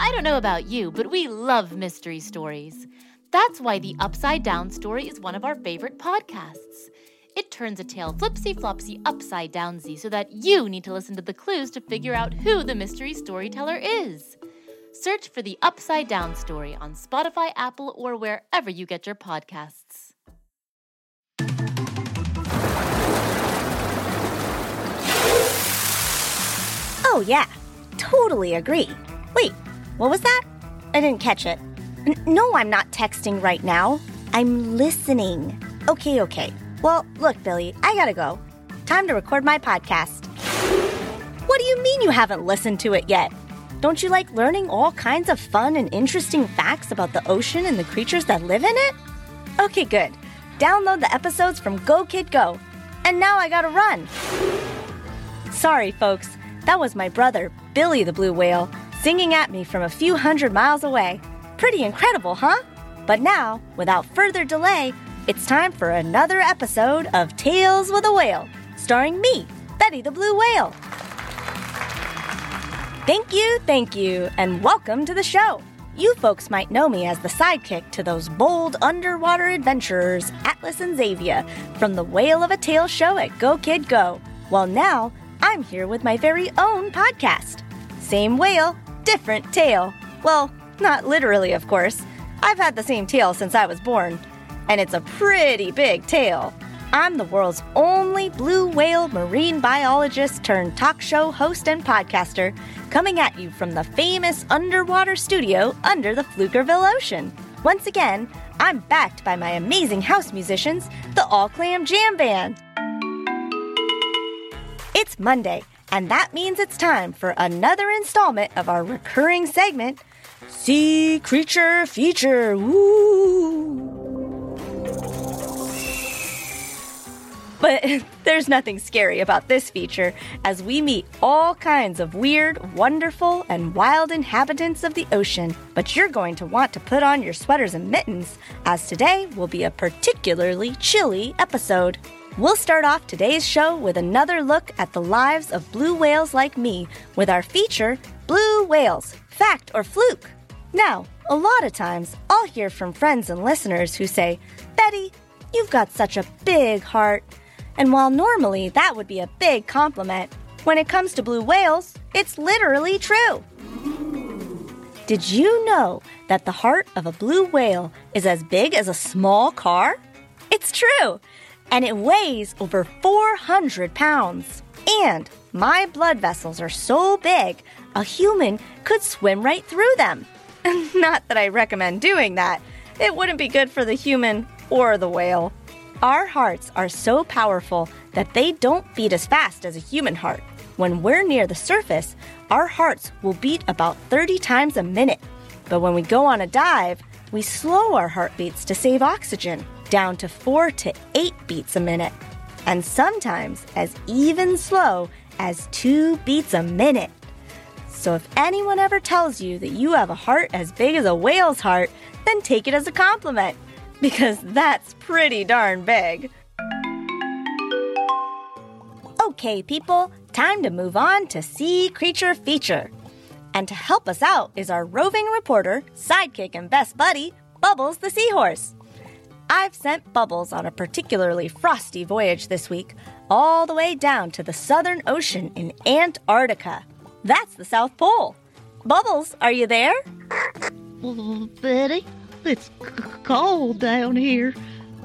I don't know about you, but we love mystery stories. That's why The Upside Down Story is one of our favorite podcasts. It turns a tale flipsy flopsy upside downsy so that you need to listen to the clues to figure out who the mystery storyteller is. Search for The Upside Down Story on Spotify, Apple, or wherever you get your podcasts. Oh, yeah. Totally agree. Wait, what was that? I didn't catch it. N- no, I'm not texting right now. I'm listening. Okay, okay. Well, look, Billy, I gotta go. Time to record my podcast. What do you mean you haven't listened to it yet? Don't you like learning all kinds of fun and interesting facts about the ocean and the creatures that live in it? Okay, good. Download the episodes from Go Kid Go. And now I gotta run. Sorry, folks. That was my brother, Billy the Blue Whale, singing at me from a few hundred miles away. Pretty incredible, huh? But now, without further delay, it's time for another episode of Tales with a Whale, starring me, Betty the Blue Whale. Thank you, thank you, and welcome to the show. You folks might know me as the sidekick to those bold underwater adventurers, Atlas and Xavier, from the Whale of a Tale show at Go Kid Go. Well, now I'm here with my very own podcast. Same whale, different tail. Well, not literally, of course. I've had the same tail since I was born, and it's a pretty big tail. I'm the world's only blue whale marine biologist turned talk show host and podcaster, coming at you from the famous underwater studio under the Flukerville Ocean. Once again, I'm backed by my amazing house musicians, the All Clam Jam Band. It's Monday, and that means it's time for another installment of our recurring segment, Sea Creature Feature. Woo! But there's nothing scary about this feature as we meet all kinds of weird, wonderful, and wild inhabitants of the ocean. But you're going to want to put on your sweaters and mittens as today will be a particularly chilly episode. We'll start off today's show with another look at the lives of blue whales like me with our feature, Blue Whales Fact or Fluke. Now, a lot of times I'll hear from friends and listeners who say, Betty, you've got such a big heart. And while normally that would be a big compliment, when it comes to blue whales, it's literally true. Did you know that the heart of a blue whale is as big as a small car? It's true. And it weighs over 400 pounds. And my blood vessels are so big, a human could swim right through them. Not that I recommend doing that. It wouldn't be good for the human or the whale. Our hearts are so powerful that they don't beat as fast as a human heart. When we're near the surface, our hearts will beat about 30 times a minute. But when we go on a dive, we slow our heartbeats to save oxygen down to 4 to 8 beats a minute. And sometimes as even slow as 2 beats a minute. So if anyone ever tells you that you have a heart as big as a whale's heart, then take it as a compliment because that's pretty darn big. Okay, people, time to move on to Sea Creature Feature. And to help us out is our roving reporter, sidekick, and best buddy, Bubbles the Seahorse. I've sent Bubbles on a particularly frosty voyage this week, all the way down to the Southern Ocean in Antarctica. That's the South Pole. Bubbles, are you there? Oh, Betty, it's c- cold down here.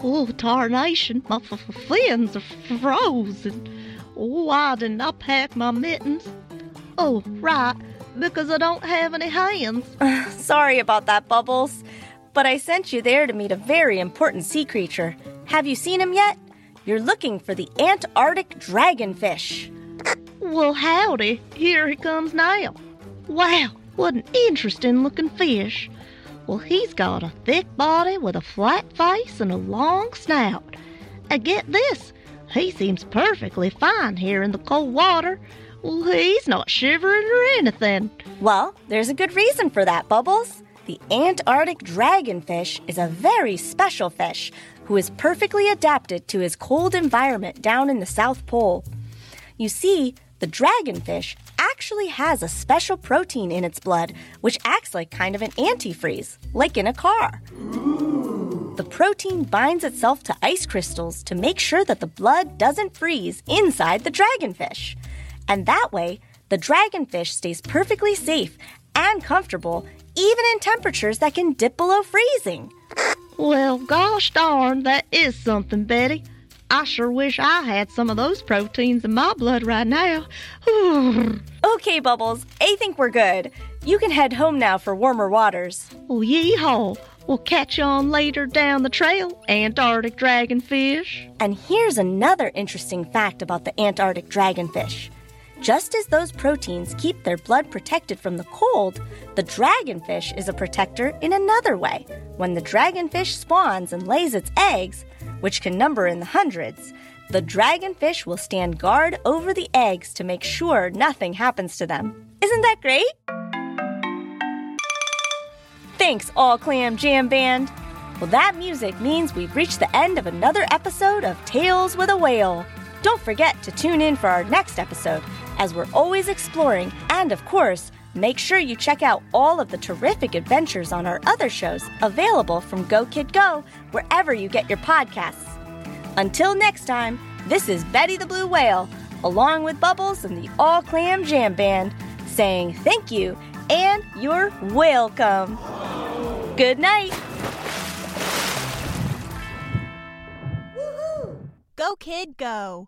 Oh, tarnation, my fins are frozen. Oh, why didn't I pack my mittens? Oh, right, because I don't have any hands. Sorry about that, Bubbles. But I sent you there to meet a very important sea creature. Have you seen him yet? You're looking for the Antarctic dragonfish. Well, howdy, here he comes now. Wow, What an interesting looking fish. Well, he's got a thick body with a flat face and a long snout. And get this, he seems perfectly fine here in the cold water. Well, he's not shivering or anything. Well, there's a good reason for that, Bubbles. The Antarctic dragonfish is a very special fish who is perfectly adapted to his cold environment down in the South Pole. You see, the dragonfish actually has a special protein in its blood which acts like kind of an antifreeze, like in a car. The protein binds itself to ice crystals to make sure that the blood doesn't freeze inside the dragonfish. And that way, the dragonfish stays perfectly safe and comfortable even in temperatures that can dip below freezing. Well, gosh darn, that is something, Betty. I sure wish I had some of those proteins in my blood right now. okay, Bubbles, I think we're good. You can head home now for warmer waters. Oh, yeehaw. We'll catch you on later down the trail, Antarctic dragonfish. And here's another interesting fact about the Antarctic dragonfish. Just as those proteins keep their blood protected from the cold, the dragonfish is a protector in another way. When the dragonfish spawns and lays its eggs, which can number in the hundreds, the dragonfish will stand guard over the eggs to make sure nothing happens to them. Isn't that great? Thanks, All Clam Jam Band. Well, that music means we've reached the end of another episode of Tales with a Whale. Don't forget to tune in for our next episode as we're always exploring. And of course, make sure you check out all of the terrific adventures on our other shows available from Go Kid Go wherever you get your podcasts. Until next time, this is Betty the Blue Whale, along with Bubbles and the All Clam Jam Band, saying thank you and you're welcome. Good night. Woohoo! Go, kid, go.